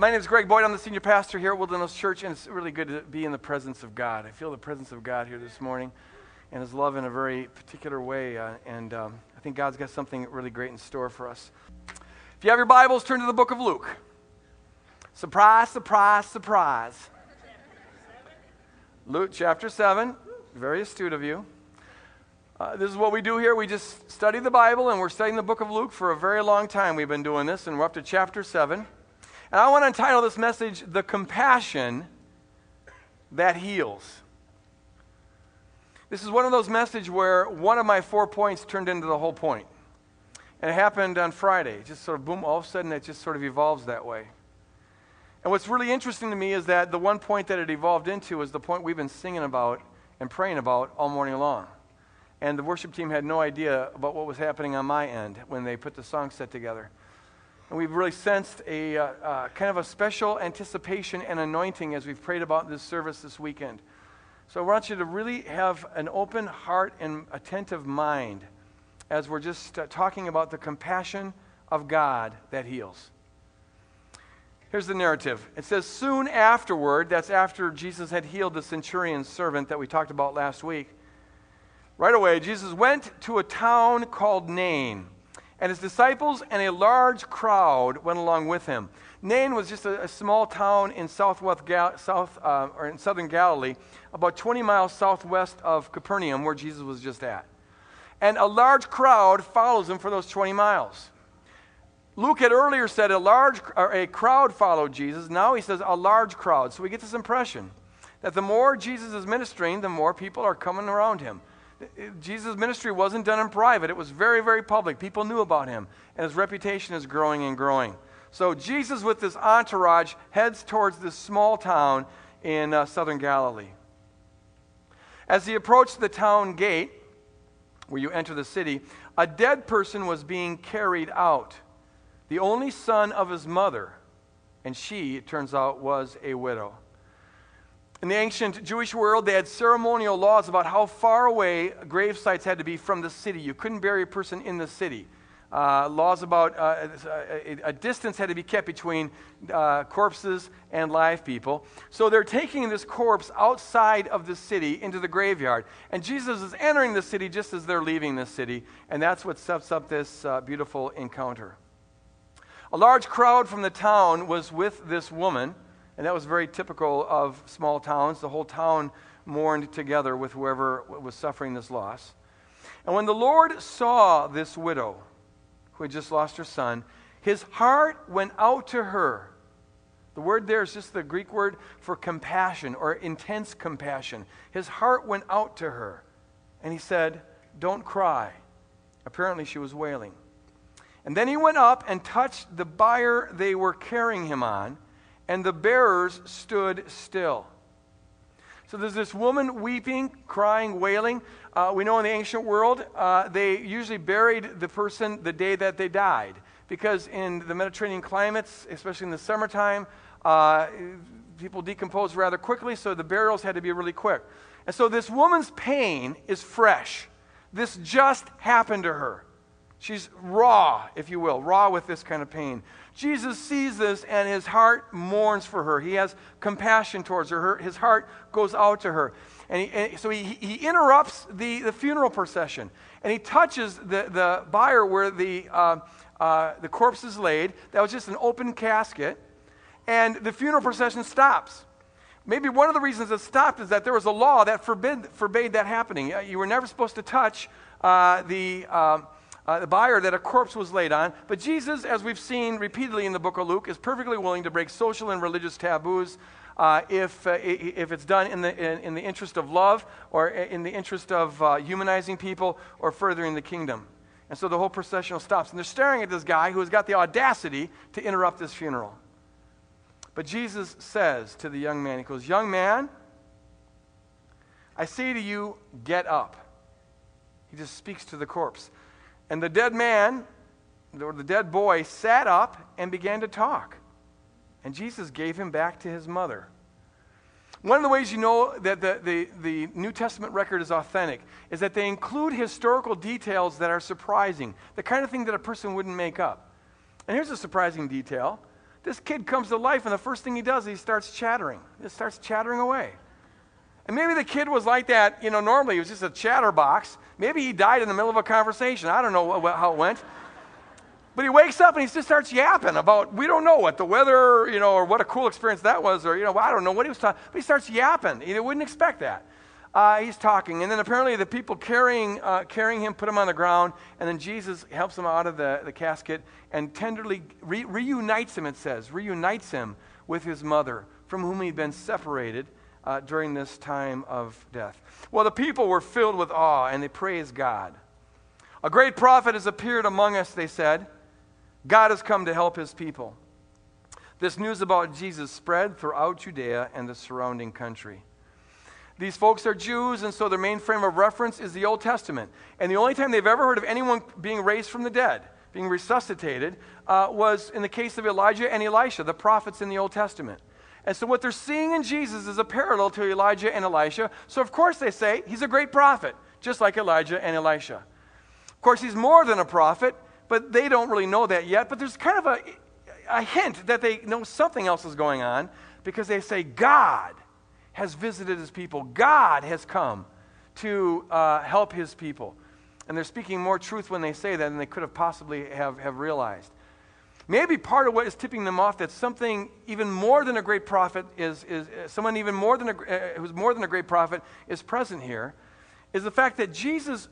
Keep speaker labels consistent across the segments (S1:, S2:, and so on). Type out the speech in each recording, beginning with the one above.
S1: My name is Greg Boyd. I'm the senior pastor here at Woodland Hills Church, and it's really good to be in the presence of God. I feel the presence of God here this morning and His love in a very particular way. Uh, and um, I think God's got something really great in store for us. If you have your Bibles, turn to the book of Luke. Surprise, surprise, surprise. Luke chapter 7. Very astute of you. Uh, this is what we do here. We just study the Bible, and we're studying the book of Luke for a very long time. We've been doing this, and we're up to chapter 7. And I want to entitle this message, The Compassion That Heals. This is one of those messages where one of my four points turned into the whole point. And it happened on Friday. Just sort of boom, all of a sudden it just sort of evolves that way. And what's really interesting to me is that the one point that it evolved into is the point we've been singing about and praying about all morning long. And the worship team had no idea about what was happening on my end when they put the song set together. And we've really sensed a uh, uh, kind of a special anticipation and anointing as we've prayed about this service this weekend. So I want you to really have an open heart and attentive mind as we're just uh, talking about the compassion of God that heals. Here's the narrative. It says, Soon afterward, that's after Jesus had healed the centurion's servant that we talked about last week. Right away, Jesus went to a town called Nain and his disciples and a large crowd went along with him. Nain was just a, a small town in southwest Gal- south uh, or in southern Galilee, about 20 miles southwest of Capernaum, where Jesus was just at. And a large crowd follows him for those 20 miles. Luke had earlier said a large a crowd followed Jesus. Now he says a large crowd. So we get this impression that the more Jesus is ministering, the more people are coming around him. Jesus' ministry wasn't done in private, it was very, very public. People knew about him, and his reputation is growing and growing. So Jesus, with this entourage, heads towards this small town in uh, southern Galilee. As he approached the town gate, where you enter the city, a dead person was being carried out, the only son of his mother, and she, it turns out, was a widow. In the ancient Jewish world, they had ceremonial laws about how far away grave sites had to be from the city. You couldn't bury a person in the city. Uh, laws about uh, a, a, distance had to be kept between uh, corpses and live people. So they're taking this corpse outside of the city into the graveyard. And Jesus is entering the city just as they're leaving the city. And that's what sets up this uh, beautiful encounter. A large crowd from the town was with this woman and that was very typical of small towns. The whole town mourned together with whoever was suffering this loss. And when the Lord saw this widow who had just lost her son, his heart went out to her. The word there is just the Greek word for compassion or intense compassion. His heart went out to her. And he said, Don't cry. Apparently, she was wailing. And then he went up and touched the bier they were carrying him on and the bearers stood still. So there's this woman weeping, crying, wailing. Uh, we know in the ancient world, uh, they usually buried the person the day that they died. Because in the Mediterranean climates, especially in the summertime, uh, people decompose rather quickly, so the burials had to be really quick. And so this woman's pain is fresh. This just happened to her. She's raw, if you will, raw with this kind of pain. Jesus sees this and his heart mourns for her. He has compassion towards her. his heart goes out to her. And, he, and so he, he interrupts the, the funeral procession and he touches the, the bier where the, uh, uh, the corpse is laid. That was just an open casket. And the funeral procession stops. Maybe one of the reasons it stopped is that there was a law that forbid, forbade that happening. You were never supposed to touch uh, the. Uh, the bier that a corpse was laid on. But Jesus, as we've seen repeatedly in the book of Luke, is perfectly willing to break social and religious taboos uh, if, uh, if it's done in the, in, in, the interest of love or in the interest of uh, humanizing people or furthering the kingdom. And so the whole processional stops. And they're staring at this guy who has got the audacity to interrupt this funeral. But Jesus says to the young man, He goes, Young man, I say to you, get up. He just speaks to the corpse. And the dead man, or the dead boy, sat up and began to talk. And Jesus gave him back to his mother. One of the ways you know that the, the, the, New Testament record is authentic is that they include historical details that are surprising, the kind of thing that a person wouldn't make up. And here's a surprising detail This kid comes to life, and the first thing he does, is he starts chattering. He starts chattering away. And maybe the kid was like that, you know, normally he was just a chatterbox. Maybe he died in the middle of a conversation. I don't know how it went. But he wakes up and he just starts yapping about, we don't know what the weather, you know, or what a cool experience that was, or, you know, I don't know what he was talking But he starts yapping. You wouldn't expect that. Uh, he's talking. And then apparently the people carrying, uh, carrying him put him on the ground, and then Jesus helps him out of the, the casket and tenderly re- reunites him, it says, reunites him with his mother, from whom he'd been separated uh, during this time of death. Well, the people were filled with awe, and they praised God. A great prophet has appeared among us, they said. God has come to help his people. This news about Jesus spread throughout Judea and the surrounding country. These folks are Jews, and so their main frame of reference is the Old Testament. And the only time they've ever heard of anyone being raised from the dead, being resuscitated, uh, was in the case of Elijah and Elisha, the prophets in the Old Testament. And so what they're seeing in Jesus is a parallel to Elijah and Elisha. So, of course, they say he's a great prophet, just like Elijah and Elisha. Of course, he's more than a prophet but they don't really know that yet. But there's kind of a, a hint that they know something else is going on because they say, God has visited his people, God has come to uh, help his people. And they're speaking more truth when they say that than they could have possibly have, have realized. Maybe part of what is tipping them off that something even more than a great prophet is, is uh, someone even more than a, uh, who's more than a great prophet is present here is the fact that Jesus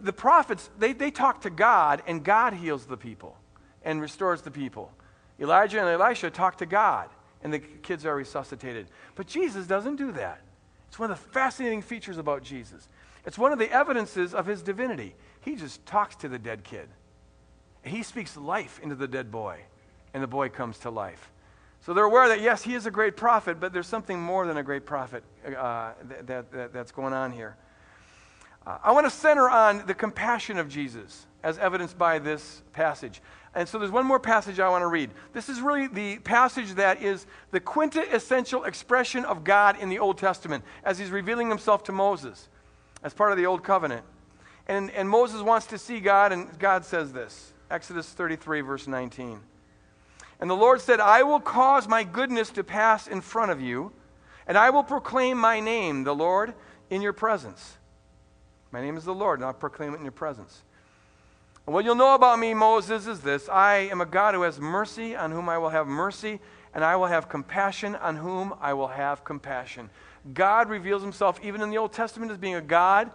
S1: the prophets, they, they talk to God, and God heals the people and restores the people. Elijah and Elisha talk to God, and the kids are resuscitated. But Jesus doesn't do that. It's one of the fascinating features about Jesus. It's one of the evidences of his divinity. He just talks to the dead kid. He speaks life into the dead boy, and the boy comes to life. So they're aware that, yes, he is a great prophet, but there's something more than a great prophet uh, that, that, that's going on here. Uh, I want to center on the compassion of Jesus as evidenced by this passage. And so there's one more passage I want to read. This is really the passage that is the quintessential expression of God in the Old Testament as he's revealing himself to Moses as part of the Old Covenant. And, and Moses wants to see God, and God says this Exodus 33, verse 19. And the Lord said, I will cause my goodness to pass in front of you, and I will proclaim my name, the Lord, in your presence. My name is the Lord, and I'll proclaim it in your presence. And what you'll know about me, Moses, is this I am a God who has mercy, on whom I will have mercy, and I will have compassion, on whom I will have compassion. God reveals himself, even in the Old Testament, as being a God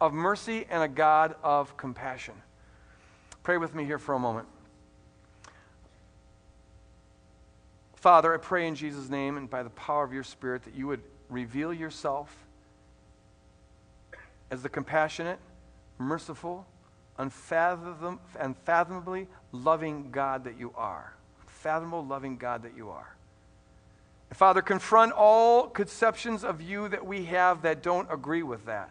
S1: of mercy and a God of compassion. Pray with me here for a moment. Father, I pray in Jesus' name and by the power of your Spirit that you would reveal yourself as the compassionate, merciful, unfathom, unfathomably loving God that you are. Unfathomable, loving God that you are. And Father, confront all conceptions of you that we have that don't agree with that.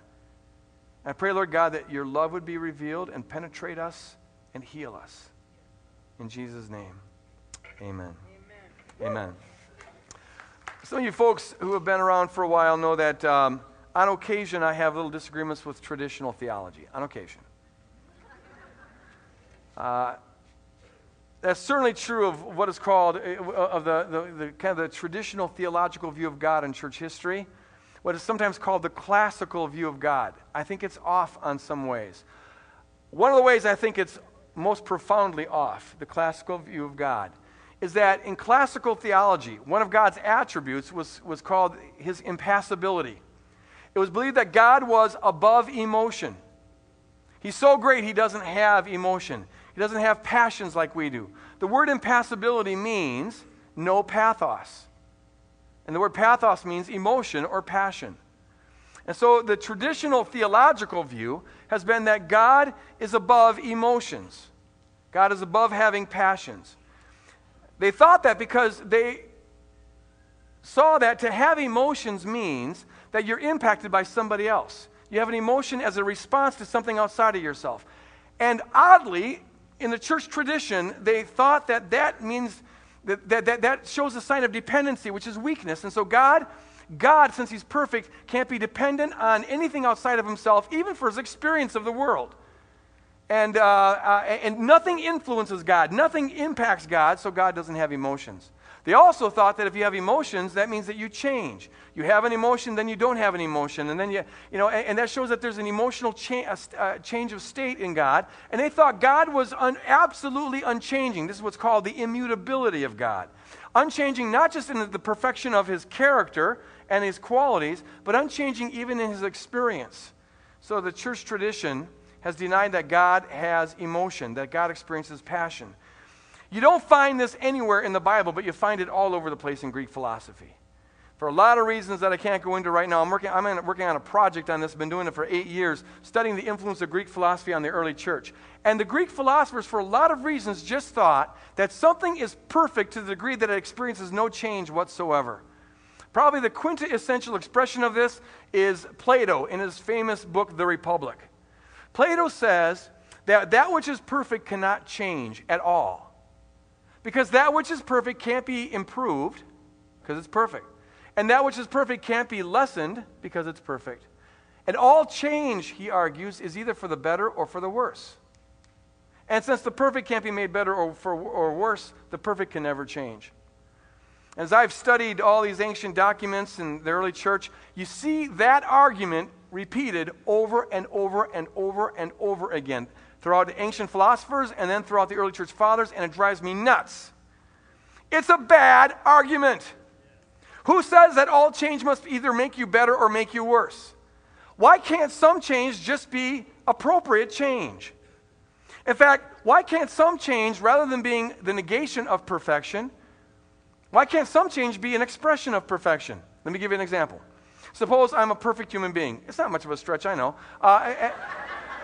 S1: And I pray, Lord God, that your love would be revealed and penetrate us and heal us. In Jesus' name, amen. Amen. amen. Some of you folks who have been around for a while know that. Um, on occasion, I have little disagreements with traditional theology. On occasion. Uh, that's certainly true of what is called, uh, of the, the, the, kind of the traditional theological view of God in church history, what is sometimes called the classical view of God. I think it's off on some ways. One of the ways I think it's most profoundly off, the classical view of God, is that in classical theology, one of God's attributes was, was called his impassibility. It was believed that God was above emotion. He's so great, he doesn't have emotion. He doesn't have passions like we do. The word impassibility means no pathos. And the word pathos means emotion or passion. And so the traditional theological view has been that God is above emotions, God is above having passions. They thought that because they saw that to have emotions means that you're impacted by somebody else. You have an emotion as a response to something outside of yourself. And oddly, in the church tradition, they thought that that means that, that, that, that shows a sign of dependency, which is weakness. And so God, God, since He's perfect, can't be dependent on anything outside of Himself, even for His experience of the world. And, uh, uh, and nothing influences God, nothing impacts God, so God doesn't have emotions. They also thought that if you have emotions, that means that you change. You have an emotion, then you don't have an emotion. And then you, you know, and, and that shows that there's an emotional cha- uh, change of state in God. And they thought God was un- absolutely unchanging. This is what's called the immutability of God. Unchanging not just in the perfection of his character and his qualities, but unchanging even in his experience. So the church tradition has denied that God has emotion, that God experiences passion. You don't find this anywhere in the Bible, but you find it all over the place in Greek philosophy. For a lot of reasons that I can't go into right now, I'm working, I'm working on a project on this, I've been doing it for eight years, studying the influence of Greek philosophy on the early church. And the Greek philosophers, for a lot of reasons, just thought that something is perfect to the degree that it experiences no change whatsoever. Probably the quintessential expression of this is Plato in his famous book, The Republic. Plato says that that which is perfect cannot change at all. Because that which is perfect can't be improved because it's perfect. And that which is perfect can't be lessened because it's perfect. And all change, he argues, is either for the better or for the worse. And since the perfect can't be made better or, for, or worse, the perfect can never change. As I've studied all these ancient documents in the early church, you see that argument repeated over and over and over and over again throughout the ancient philosophers and then throughout the early church fathers, and it drives me nuts. It's a bad argument. Who says that all change must either make you better or make you worse? Why can't some change just be appropriate change? In fact, why can't some change, rather than being the negation of perfection, why can't some change be an expression of perfection? Let me give you an example. Suppose I'm a perfect human being. It's not much of a stretch, I know. Uh,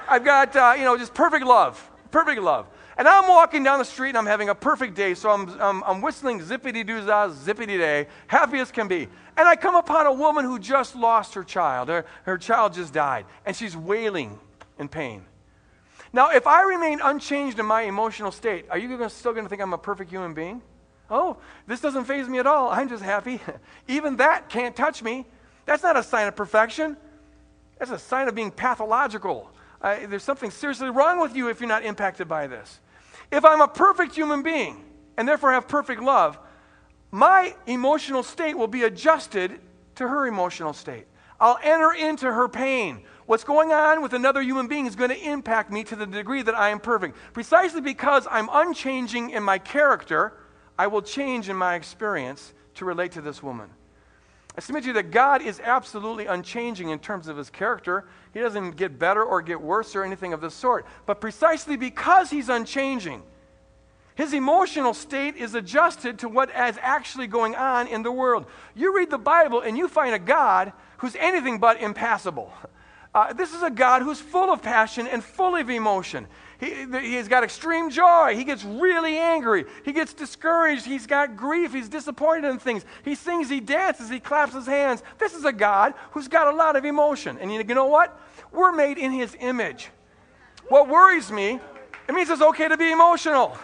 S1: I've got, uh, you know, just perfect love. Perfect love. And I'm walking down the street and I'm having a perfect day, so I'm, I'm, I'm whistling zippity doo dah, zippity day, happy as can be. And I come upon a woman who just lost her child. Her, her child just died, and she's wailing in pain. Now, if I remain unchanged in my emotional state, are you still going to think I'm a perfect human being? Oh, this doesn't faze me at all. I'm just happy. Even that can't touch me. That's not a sign of perfection. That's a sign of being pathological uh, there's something seriously wrong with you if you're not impacted by this. If I'm a perfect human being and therefore have perfect love, my emotional state will be adjusted to her emotional state. I'll enter into her pain. What's going on with another human being is going to impact me to the degree that I am perfect. Precisely because I'm unchanging in my character, I will change in my experience to relate to this woman. I submit to you that God is absolutely unchanging in terms of his character. He doesn't get better or get worse or anything of the sort. But precisely because he's unchanging, his emotional state is adjusted to what is actually going on in the world. You read the Bible and you find a God who's anything but impassible. Uh, this is a God who's full of passion and full of emotion. He, he's got extreme joy. He gets really angry. He gets discouraged. He's got grief. He's disappointed in things. He sings, he dances, he claps his hands. This is a God who's got a lot of emotion. And you know what? We're made in his image. What worries me, it means it's okay to be emotional.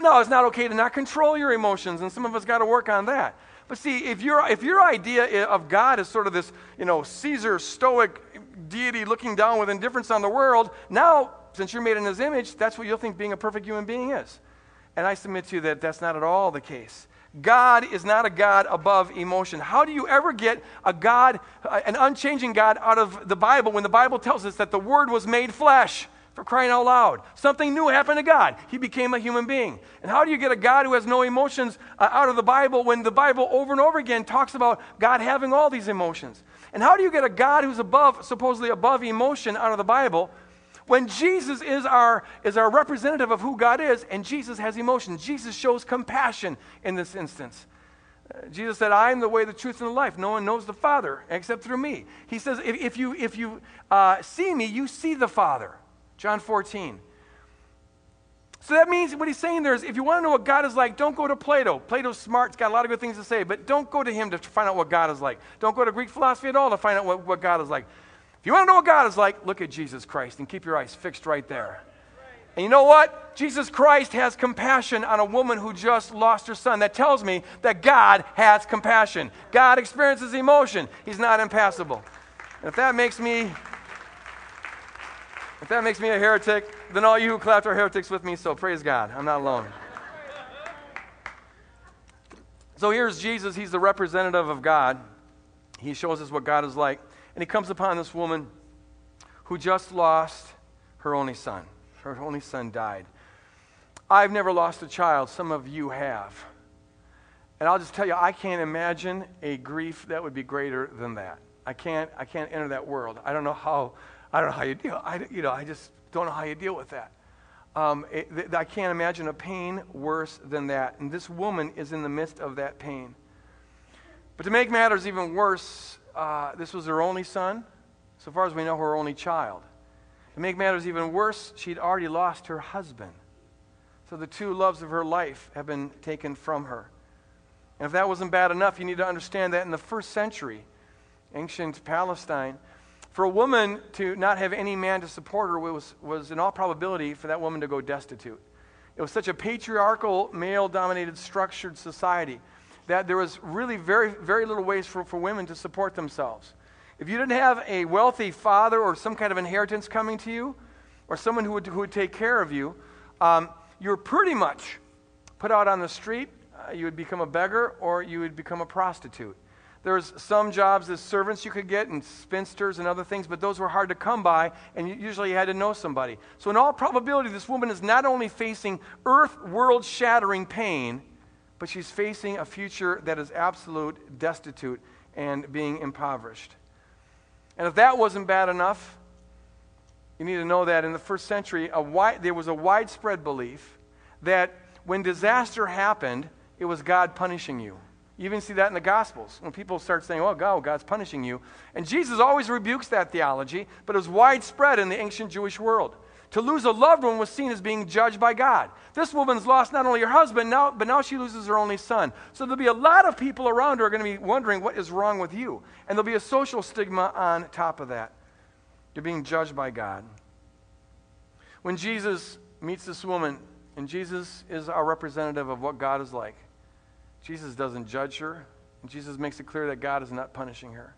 S1: No, it's not okay to not control your emotions, and some of us got to work on that. But see, if your, if your idea of God is sort of this, you know, Caesar stoic deity looking down with indifference on the world, now since you're made in his image, that's what you'll think being a perfect human being is. And I submit to you that that's not at all the case. God is not a God above emotion. How do you ever get a God, an unchanging God, out of the Bible when the Bible tells us that the Word was made flesh? For crying out loud. Something new happened to God. He became a human being. And how do you get a God who has no emotions uh, out of the Bible when the Bible over and over again talks about God having all these emotions? And how do you get a God who's above, supposedly above emotion out of the Bible when Jesus is our, is our representative of who God is, and Jesus has emotions, Jesus shows compassion in this instance. Uh, Jesus said, I am the way, the truth, and the life. No one knows the Father except through me. He says, if, if you, if you uh, see me, you see the Father. John 14. So that means what he's saying there is if you want to know what God is like, don't go to Plato. Plato's smart, he's got a lot of good things to say, but don't go to him to find out what God is like. Don't go to Greek philosophy at all to find out what, what God is like. If you want to know what God is like, look at Jesus Christ and keep your eyes fixed right there. And you know what? Jesus Christ has compassion on a woman who just lost her son. That tells me that God has compassion. God experiences emotion. He's not impassible. And if that makes me If that makes me a heretic, then all you who clapped are heretics with me, so praise God. I'm not alone. So here's Jesus. He's the representative of God. He shows us what God is like. And he comes upon this woman who just lost her only son. Her only son died. I've never lost a child. Some of you have. And I'll just tell you, I can't imagine a grief that would be greater than that. I can't, I can't enter that world. I don't know how, I don't know how you deal. I, you know, I just don't know how you deal with that. Um, it, th- I can't imagine a pain worse than that. And this woman is in the midst of that pain. But to make matters even worse, uh, this was her only son. So far as we know, her only child. To make matters even worse, she'd already lost her husband. So the two loves of her life have been taken from her. And if that wasn't bad enough, you need to understand that in the first century, ancient Palestine, for a woman to not have any man to support her was, was in all probability for that woman to go destitute. It was such a patriarchal, male dominated, structured society that there was really very, very little ways for, for women to support themselves. If you didn't have a wealthy father or some kind of inheritance coming to you, or someone who would, who would take care of you, um, you were pretty much put out on the street. Uh, you would become a beggar or you would become a prostitute. There's some jobs as servants you could get and spinsters and other things, but those were hard to come by, and usually you had to know somebody. So, in all probability, this woman is not only facing earth world shattering pain, but she's facing a future that is absolute destitute and being impoverished. And if that wasn't bad enough, you need to know that in the first century, wide, there was a widespread belief that when disaster happened, it was God punishing you. You even see that in the Gospels when people start saying, oh, God, God's punishing you. And Jesus always rebukes that theology, but it was widespread in the ancient Jewish world. To lose a loved one was seen as being judged by God. This woman's lost not only her husband, now, but now she loses her only son. So there'll be a lot of people around her are going to be wondering what is wrong with you. And there'll be a social stigma on top of that. You're being judged by God. When Jesus meets this woman, and Jesus is our representative of what God is like, Jesus doesn't judge her, and Jesus makes it clear that God is not punishing her.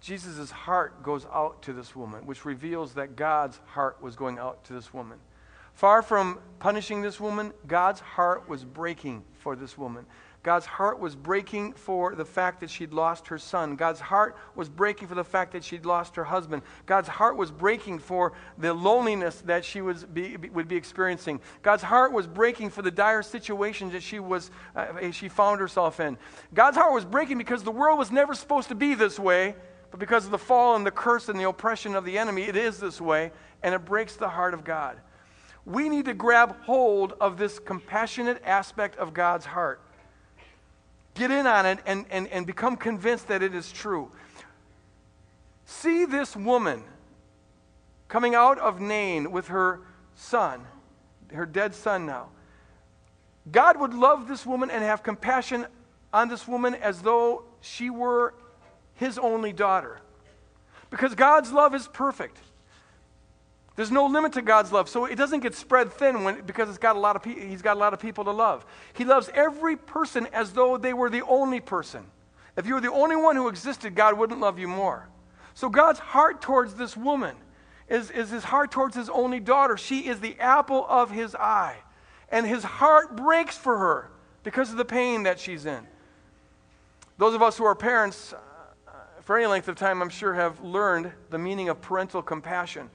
S1: Jesus' heart goes out to this woman, which reveals that God's heart was going out to this woman. Far from punishing this woman, God's heart was breaking for this woman. God's heart was breaking for the fact that she'd lost her son. God's heart was breaking for the fact that she'd lost her husband. God's heart was breaking for the loneliness that she was be, would be experiencing. God's heart was breaking for the dire situation that she, was, uh, she found herself in. God's heart was breaking because the world was never supposed to be this way, but because of the fall and the curse and the oppression of the enemy, it is this way, and it breaks the heart of God. We need to grab hold of this compassionate aspect of God's heart get in on it and, and, and become convinced that it is true. See this woman coming out of Nain with her son, her dead son now. God would love this woman and have compassion on this woman as though she were his only daughter. Because God's love is perfect. There's no limit to God's love, so it doesn't get spread thin when, because it's got a lot of pe- He's got a lot of people to love. He loves every person as though they were the only person. If you were the only one who existed, God wouldn't love you more. So God's heart towards this woman is, is his heart towards his only daughter. She is the apple of his eye. And his heart breaks for her because of the pain that she's in. Those of us who are parents, for any length of time, I'm sure, have learned the meaning of parental compassion.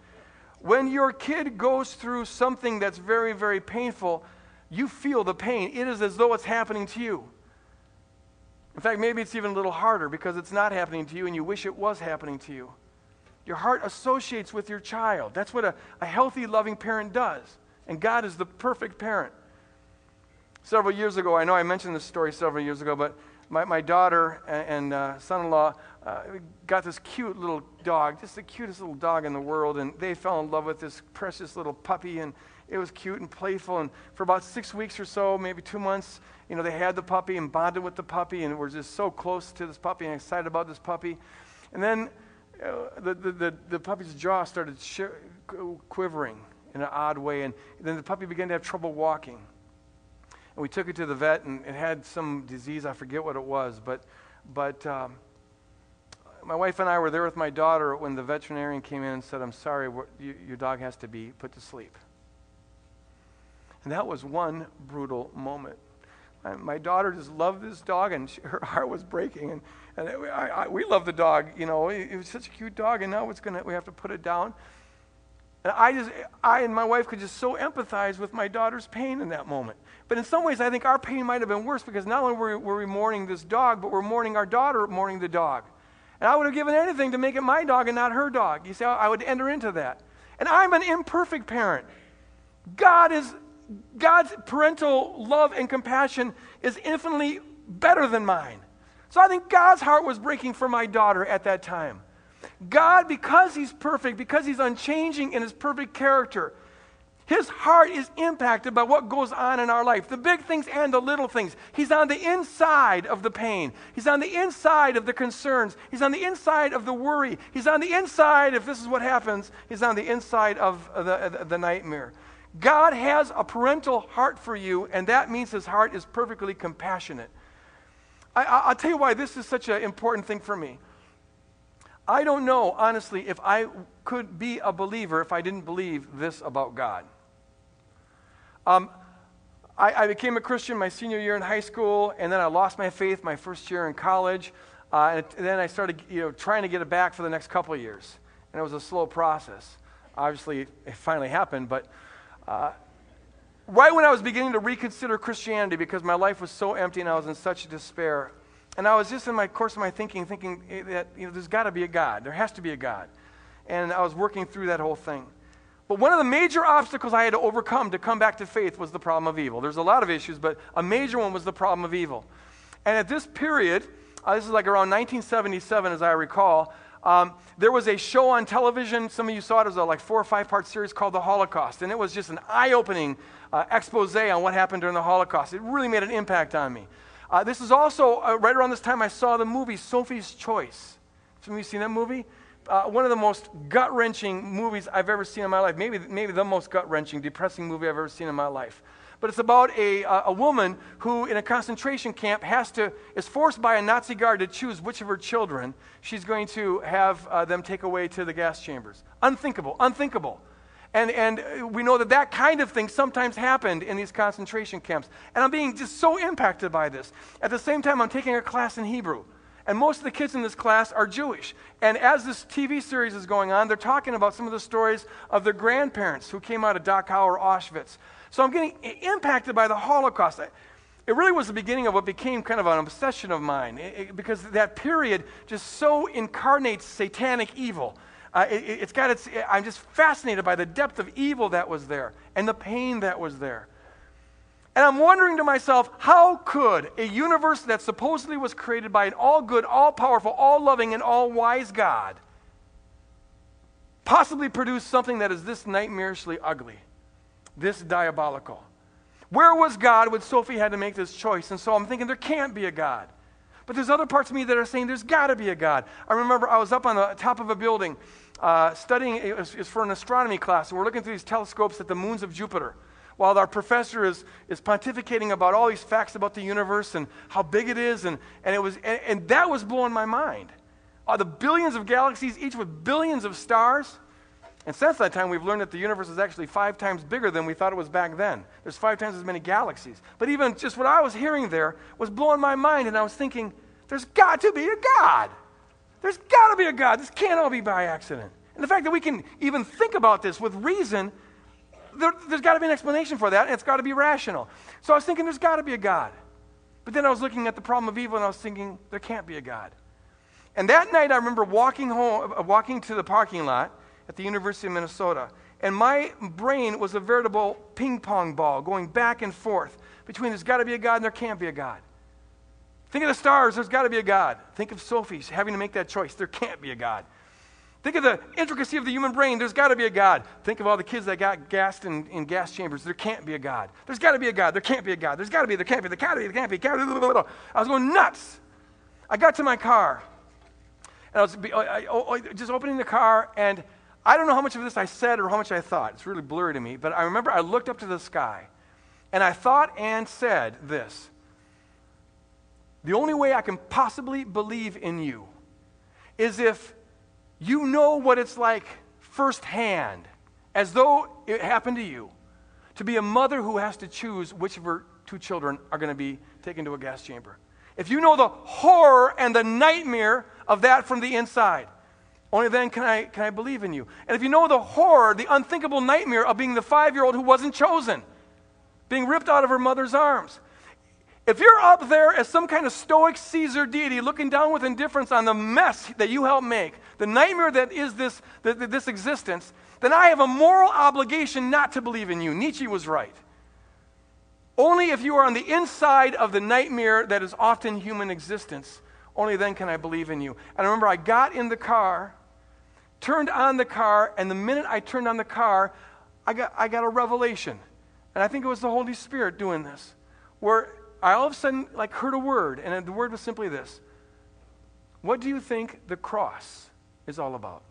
S1: When your kid goes through something that's very, very painful, you feel the pain. It is as though it's happening to you. In fact, maybe it's even a little harder because it's not happening to you and you wish it was happening to you. Your heart associates with your child. That's what a, a healthy, loving parent does. And God is the perfect parent. Several years ago, I know I mentioned this story several years ago, but my, my daughter and, uh, son in law uh, got this cute little dog, just the cutest little dog in the world, and they fell in love with this precious little puppy, and it was cute and playful. And for about six weeks or so, maybe two months, you know, they had the puppy and bonded with the puppy, and were just so close to this puppy and excited about this puppy. And then uh, the, the, the, the, puppy's jaw started sh- quivering in an odd way, and then the puppy began to have trouble walking. And we took it to the vet, and it had some disease. I forget what it was, but, but um, my wife and I were there with my daughter when the veterinarian came in and said, I'm sorry, you, your dog has to be put to sleep. And that was one brutal moment. my daughter just loved this dog, and she, her heart was breaking. And, and it, I, I, we love the dog, you know. It, it was such a cute dog, and now it's gonna, we have to put it down. And I just, I and my wife could just so empathize with my daughter's pain in that moment. But in some ways, I think our pain might have been worse because not only were, were we mourning this dog, but we're mourning our daughter mourning the dog. And I would have given anything to make it my dog and not her dog. You see, I would enter into that. And I'm an imperfect parent. God is, God's parental love and compassion is infinitely better than mine. So I think God's heart was breaking for my daughter at that time. God, because He's perfect, because He's unchanging in His perfect character, His heart is impacted by what goes on in our life, the big things and the little things. He's on the inside of the pain. He's on the inside of the concerns. He's on the inside of the worry. He's on the inside, if this is what happens, He's on the inside of the, the nightmare. God has a parental heart for you, and that means His heart is perfectly compassionate. I, will tell you why this is such an important thing for me. I don't know, honestly, if I could be a believer if I didn't believe this about God. Um, I, I, became a Christian my senior year in high school, and then I lost my faith my first year in college. Uh, and then I started you know, trying to get it back for the next couple years. And it was a slow process. Obviously, it finally happened, but uh, right when I was beginning to reconsider Christianity because my life was so empty and I was in such despair, and I was just in my course of my thinking, thinking that you know, there's got to be a God. There has to be a God. And I was working through that whole thing. But one of the major obstacles I had to overcome to come back to faith was the problem of evil. There's a lot of issues, but a major one was the problem of evil. And at this period, uh, this is like around 1977, as I recall, um, there was a show on television. Some of you saw it. It was a like four or five part series called The Holocaust. And it was just an eye opening uh, expose on what happened during the Holocaust. It really made an impact on me. Uh, this is also uh, right around this time I saw the movie Sophie's Choice. Some of you seen that movie? Uh, one of the most gut wrenching movies I've ever seen in my life. Maybe, maybe the most gut wrenching, depressing movie I've ever seen in my life. But it's about a, a woman who, in a concentration camp, has to, is forced by a Nazi guard to choose which of her children she's going to have uh, them take away to the gas chambers. Unthinkable, unthinkable. And, and we know that that kind of thing sometimes happened in these concentration camps. And I'm being just so impacted by this. At the same time, I'm taking a class in Hebrew. And most of the kids in this class are Jewish. And as this TV series is going on, they're talking about some of the stories of their grandparents who came out of Dachau or Auschwitz. So I'm getting impacted by the Holocaust. It really was the beginning of what became kind of an obsession of mine it, it, because that period just so incarnates satanic evil. Uh, it, has got its, I'm just fascinated by the depth of evil that was there and the pain that was there. And I'm wondering to myself, how could a universe that supposedly was created by an all good, all powerful, all loving, and all wise God possibly produce something that is this nightmarishly ugly, this diabolical? Where was God when Sophie had to make this choice? And so I'm thinking there can't be a God. But there's other parts of me that are saying there's got to be a God. I remember I was up on the top of a building uh, studying, it was, it was, for an astronomy class, and we're looking through these telescopes at the moons of Jupiter. While our professor is, is pontificating about all these facts about the universe and how big it is, and, and, it was, and, and that was blowing my mind. Uh, the billions of galaxies, each with billions of stars. And since that time, we've learned that the universe is actually five times bigger than we thought it was back then. There's five times as many galaxies. But even just what I was hearing there was blowing my mind, and I was thinking, there's got to be a God. There's got to be a God. This can't all be by accident. And the fact that we can even think about this with reason, there, has got to be an explanation for that, and it's got to be rational. So I was thinking, there's got to be a God. But then I was looking at the problem of evil, and I was thinking, there can't be a God. And that night, I remember walking home, uh, walking to the parking lot at the University of Minnesota, and my brain was a veritable ping pong ball going back and forth between there's got to be a God and there can't be a God. Think of the stars, there's got to be a God. Think of Sophie's having to make that choice. There can't be a God. Think of the intricacy of the human brain. There's got to be a God. Think of all the kids that got gassed in, in gas chambers. There can't be a God. There's got to be a God. There can't be a God. There's got to be. There can't be. There can't be. There can't be. Can't be. I was going nuts. I got to my car, and I was I, I, oh, oh, just opening the car, and I don't know how much of this I said or how much I thought. It's really blurry to me. But I remember I looked up to the sky, and I thought and said this the only way I can possibly believe in you is if you know what it's like firsthand, as though it happened to you, to be a mother who has to choose which of her two children are going to be taken to a gas chamber. If you know the horror and the nightmare of that from the inside, only then can I, can I believe in you. And if you know the horror, the unthinkable nightmare of being the five year old who wasn't chosen, being ripped out of her mother's arms. If you're up there as some kind of stoic Caesar deity looking down with indifference on the mess that you helped make, the nightmare that is this, this existence, then I have a moral obligation not to believe in you. Nietzsche was right. Only if you are on the inside of the nightmare that is often human existence, only then can I believe in you. And I remember I got in the car, turned on the car, and the minute I turned on the car, I got, I got a revelation. And I think it was the Holy Spirit doing this, where I all of a sudden like heard a word, and the word was simply this. What do you think the cross is all about?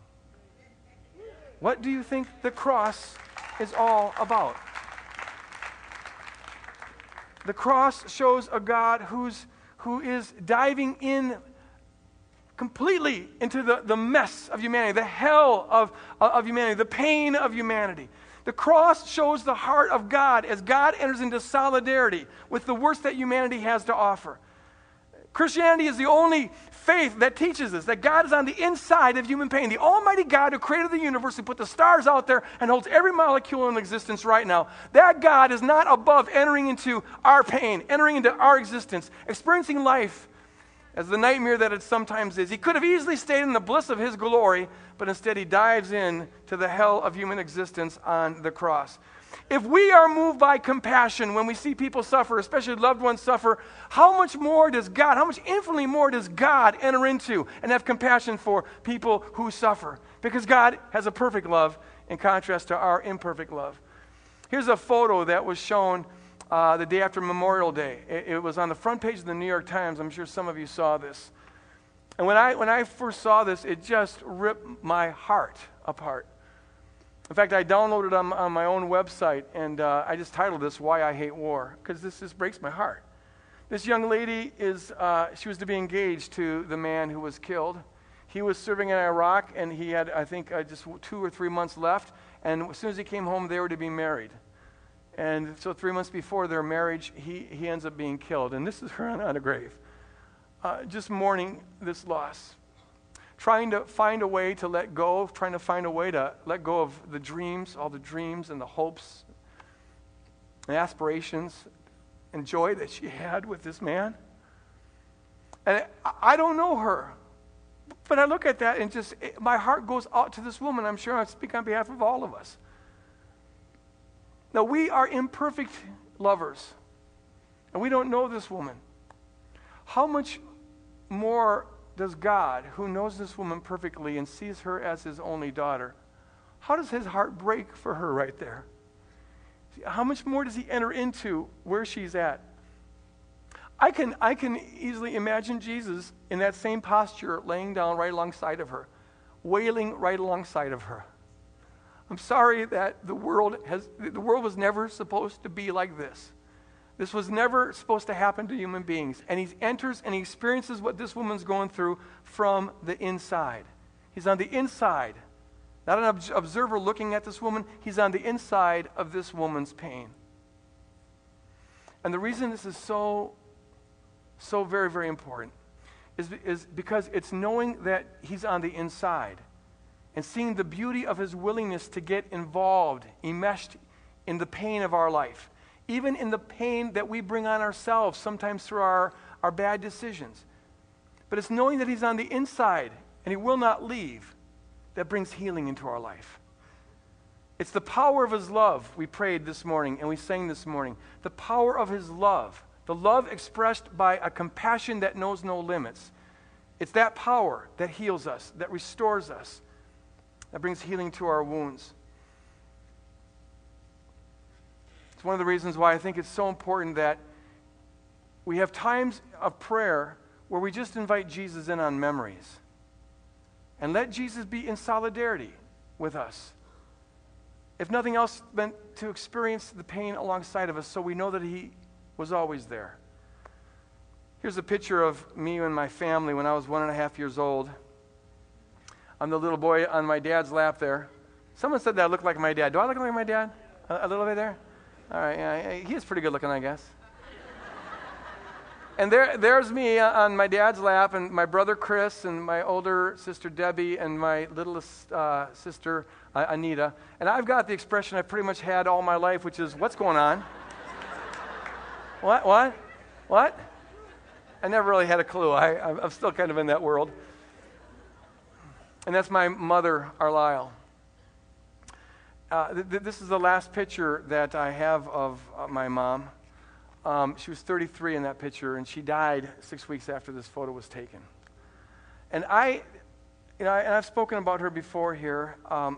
S1: What do you think the cross is all about? The cross shows a God who's, who is diving in completely into the, the mess of humanity, the hell of, of humanity, the pain of humanity. The cross shows the heart of God as God enters into solidarity with the worst that humanity has to offer. Christianity is the only faith that teaches us that God is on the inside of human pain. The Almighty God who created the universe, who put the stars out there and holds every molecule in existence right now, that God is not above entering into our pain, entering into our existence, experiencing life as the nightmare that it sometimes is. He could have easily stayed in the bliss of his glory, but instead he dives in to the hell of human existence on the cross. If we are moved by compassion when we see people suffer, especially loved ones suffer, how much more does God, how much infinitely more does God enter into and have compassion for people who suffer? Because God has a perfect love in contrast to our imperfect love. Here's a photo that was shown uh, the day after Memorial Day. It, it was on the front page of the New York Times. I'm sure some of you saw this. And when I, when I first saw this, it just ripped my heart apart. In fact, I downloaded it on, on my own website, and uh, I just titled this "Why I Hate War" because this just breaks my heart. This young lady is uh, she was to be engaged to the man who was killed. He was serving in Iraq, and he had, I think, uh, just two or three months left. And as soon as he came home, they were to be married. And so, three months before their marriage, he, he ends up being killed. And this is her on, a grave. Uh, just mourning this loss trying to find a way to let go, trying to find a way to let go of the dreams, all the dreams and the hopes and aspirations and joy that she had with this man. And I don't know her. But I look at that and just, it, my heart goes out to this woman. I'm sure I speak on behalf of all of us. Now, we are imperfect lovers, and we don't know this woman. How much more does God, who knows this woman perfectly and sees her as his only daughter, how does his heart break for her right there? How much more does he enter into where she's at? I can, I can easily imagine Jesus in that same posture, laying down right alongside of her, wailing right alongside of her. I'm sorry that the world has the world was never supposed to be like this. This was never supposed to happen to human beings. And he enters and he experiences what this woman's going through from the inside. He's on the inside, not an observer looking at this woman, he's on the inside of this woman's pain. And the reason this is so, so very, very important is, is because it's knowing that he's on the inside and seeing the beauty of his willingness to get involved, enmeshed in the pain of our life even in the pain that we bring on ourselves, sometimes through our, our bad decisions. But it's knowing that He's on the inside and He will not leave that brings healing into our life. It's the power of His love, we prayed this morning and we sang this morning. The power of His love, the love expressed by a compassion that knows no limits. It's that power that heals us, that restores us, that brings healing to our wounds. It's one of the reasons why I think it's so important that we have times of prayer where we just invite Jesus in on memories and let Jesus be in solidarity with us. If nothing else, then to experience the pain alongside of us so we know that He was always there. Here's a picture of me and my family when I was one and a half years old. I'm the little boy on my dad's lap there. Someone said that I look like my dad. Do I look like my dad? A, a little bit there? All right, yeah, he is pretty good looking, I guess. and there, there's me on my dad's lap, and my brother Chris, and my older sister Debbie, and my littlest uh, sister uh, Anita. And I've got the expression I've pretty much had all my life, which is, What's going on? what? What? What? I never really had a clue. I, I'm still kind of in that world. And that's my mother, Arlisle. Uh, th- th- this is the last picture that I have of uh, my mom. Um, she was 33 in that picture, and she died six weeks after this photo was taken. And I, you know, I, and I've spoken about her before here, um,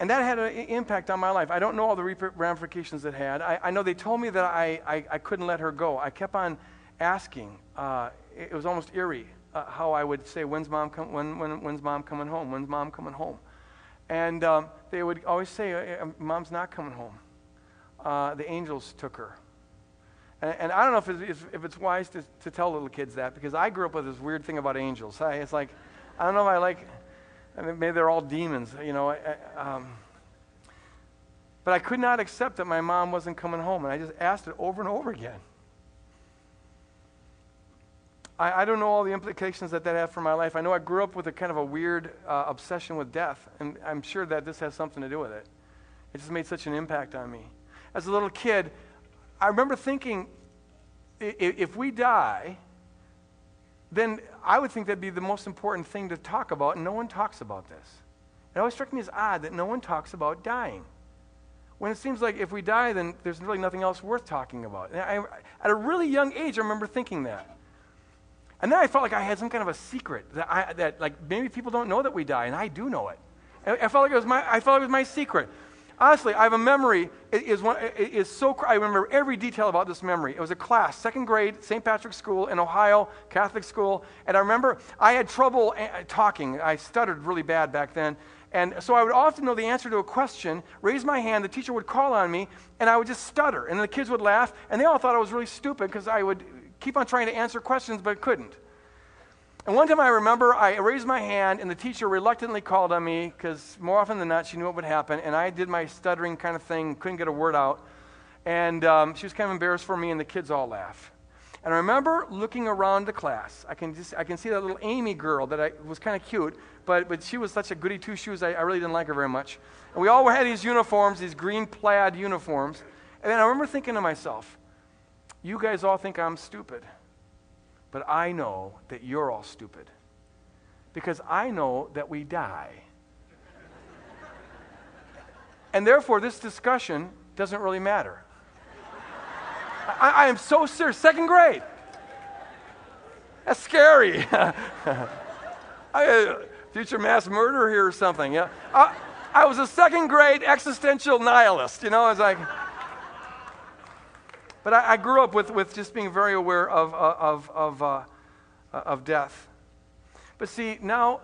S1: and that had an impact on my life. I don't know all the ramifications it had. I, I know they told me that I, I, I, couldn't let her go. I kept on asking. Uh, it, it was almost eerie uh, how I would say, "When's mom com- when, when, when's mom coming home? When's mom coming home?" And um, they would always say, uh, uh, "Mom's not coming home. Uh, the angels took her." And, and I don't know if it's, if, it's wise to, to tell little kids that because I grew up with this weird thing about angels. I, it's like, I don't know if I like. I mean, maybe they're all demons, you know. I, um, but I could not accept that my mom wasn't coming home, and I just asked it over and over again. I, I, don't know all the implications that that had for my life. I know I grew up with a kind of a weird uh, obsession with death, and I'm sure that this has something to do with it. It just made such an impact on me. As a little kid, I remember thinking, if we die, then I would think that'd be the most important thing to talk about, and no one talks about this. It always struck me as odd that no one talks about dying. When it seems like if we die, then there's really nothing else worth talking about. I, at a really young age, I remember thinking that. And then I felt like I had some kind of a secret that, I, that like maybe people don't know that we die, and I do know it. I felt like it was my, I felt like it was my secret. Honestly, I have a memory. It is, one, it is so, I remember every detail about this memory. It was a class, second grade, St. Patrick's School in Ohio, Catholic school. And I remember I had trouble eh, talking. I stuttered really bad back then. And so I would often know the answer to a question, raise my hand, the teacher would call on me, and I would just stutter. And the kids would laugh, and they all thought I was really stupid because I would keep on trying to answer questions but couldn't. And one time I remember I raised my hand and the teacher reluctantly called on me because more often than not she knew what would happen. And I did my stuttering kind of thing, couldn't get a word out. And um, she was kind of embarrassed for me and the kids all laughed. And I remember looking around the class. I can, just, I can see that little Amy girl that I, was kind of cute, but, but she was such a goody two shoes, I, I really didn't like her very much. And we all had these uniforms, these green plaid uniforms. And I remember thinking to myself, you guys all think I'm stupid, but I know that you're all stupid because I know that we die. and therefore, this discussion doesn't really matter. I, I am so serious. Second grade. That's scary. I, future mass murder here or something. Yeah. I, I was a second grade existential nihilist. You know, I was like. But I, I, grew up with, with just being very aware of, uh, of, of, uh, uh, of death. But see, now,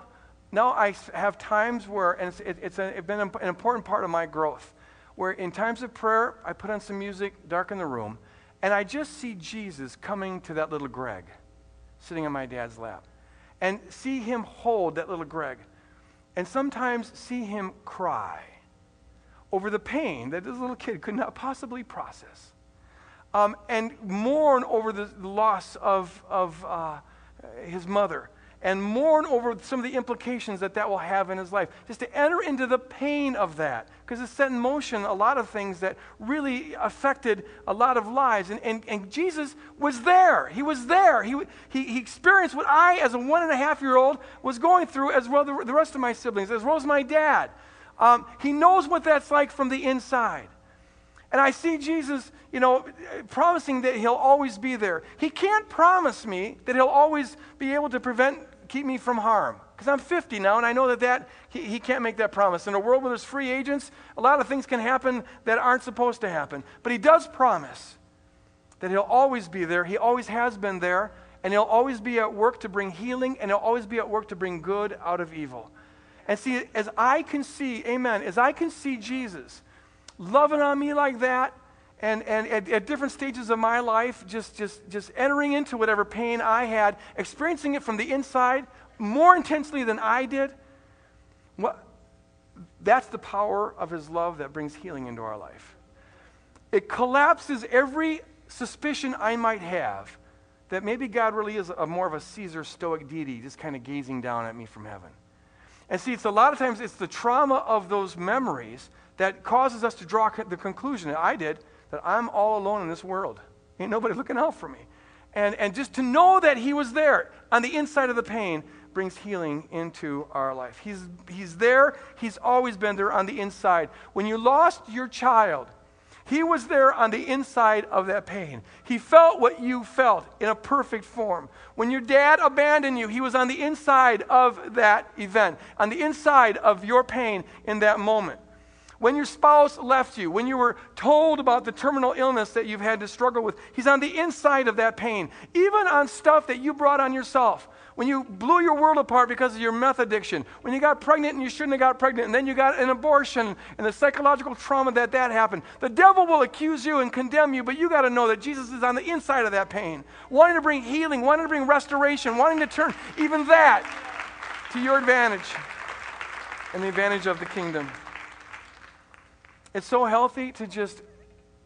S1: now I have times where, and it's, it, it's, a, it's been an important part of my growth, where in times of prayer, I put on some music, darken the room, and I just see Jesus coming to that little Greg sitting on my dad's lap. And see him hold that little Greg. And sometimes see him cry over the pain that this little kid could not possibly process um, and mourn over the loss of, of uh, his mother and mourn over some of the implications that that will have in his life. Just to enter into the pain of that, because it set in motion a lot of things that really affected a lot of lives. And, and, and Jesus was there. He was there. He, he, he experienced what I, as a one and a half year old, was going through, as well the, the rest of my siblings, as well as my dad. Um, he knows what that's like from the inside. And I see Jesus, you know, promising that he'll always be there. He can't promise me that he'll always be able to prevent, keep me from harm. Because I'm 50 now, and I know that, that he, he can't make that promise. In a world where there's free agents, a lot of things can happen that aren't supposed to happen. But he does promise that he'll always be there. He always has been there. And he'll always be at work to bring healing, and he'll always be at work to bring good out of evil. And see, as I can see, amen, as I can see Jesus, loving on me like that, and, and at, at, different stages of my life, just, just, just entering into whatever pain I had, experiencing it from the inside more intensely than I did, What, that's the power of his love that brings healing into our life. It collapses every suspicion I might have that maybe God really is a more of a Caesar stoic deity, just kind of gazing down at me from heaven. And see, it's a lot of times it's the trauma of those memories that causes us to draw the conclusion that I did that I'm all alone in this world. Ain't nobody looking out for me. And, and just to know that He was there on the inside of the pain brings healing into our life. He's, he's there, He's always been there on the inside. When you lost your child, he was there on the inside of that pain. He felt what you felt in a perfect form. When your dad abandoned you, he was on the inside of that event, on the inside of your pain in that moment. When your spouse left you, when you were told about the terminal illness that you've had to struggle with, he's on the inside of that pain, even on stuff that you brought on yourself when you blew your world apart because of your meth addiction, when you got pregnant and you shouldn't have got pregnant, and then you got an abortion and the psychological trauma that that happened. The devil will accuse you and condemn you, but you got to know that Jesus is on the inside of that pain, wanting to bring healing, wanting to bring restoration, wanting to turn even that to your advantage and the advantage of the kingdom. It's so healthy to just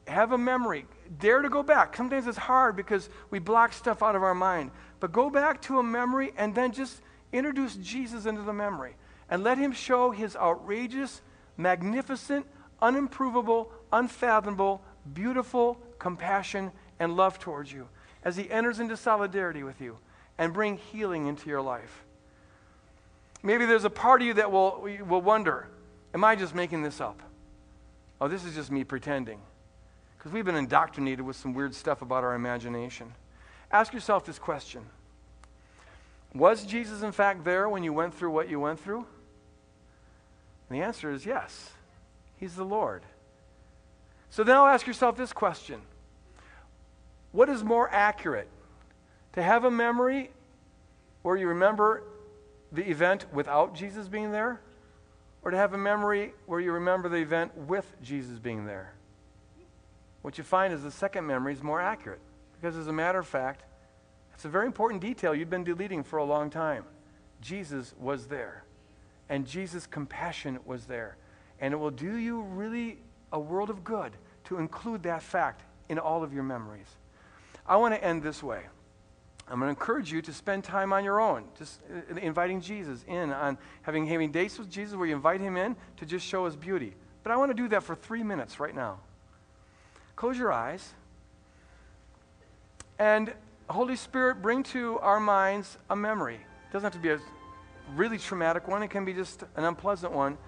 S1: have a memory. Dare to go back. Sometimes it's hard because we block stuff out of our mind. But go back to a memory and then just introduce Jesus into the memory and let him show his outrageous, magnificent, unimprovable, unfathomable, beautiful compassion and love towards you as he enters into solidarity with you and bring healing into your life. Maybe there's a part of you that will, will wonder, am I just making this up? Oh, this is just me pretending. Because we've been indoctrinated with some weird stuff about our imagination. Ask yourself this question Was Jesus, in fact, there when you went through what you went through? And the answer is yes. He's the Lord. So then I'll ask yourself this question What is more accurate? To have a memory where you remember the event without Jesus being there? Or to have a memory where you remember the event with Jesus being there? What you find is the second memory is more accurate. Because, as a matter of fact, it's a very important detail you've been deleting for a long time. Jesus was there, and Jesus' compassion was there. And it will do you really a world of good to include that fact in all of your memories. I want to end this way. I'm going to encourage you to spend time on your own, just uh, inviting Jesus in, on having, having dates with Jesus where you invite him in to just show his beauty. But I want to do that for three minutes right now. Close your eyes. And Holy Spirit, bring to our minds a memory. It doesn't have to be a really traumatic one, it can be just an unpleasant one.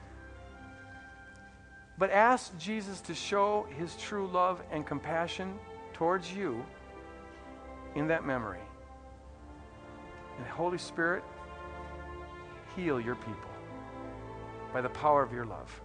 S1: But ask Jesus to show his true love and compassion towards you in that memory. And Holy Spirit, heal your people by the power of your love.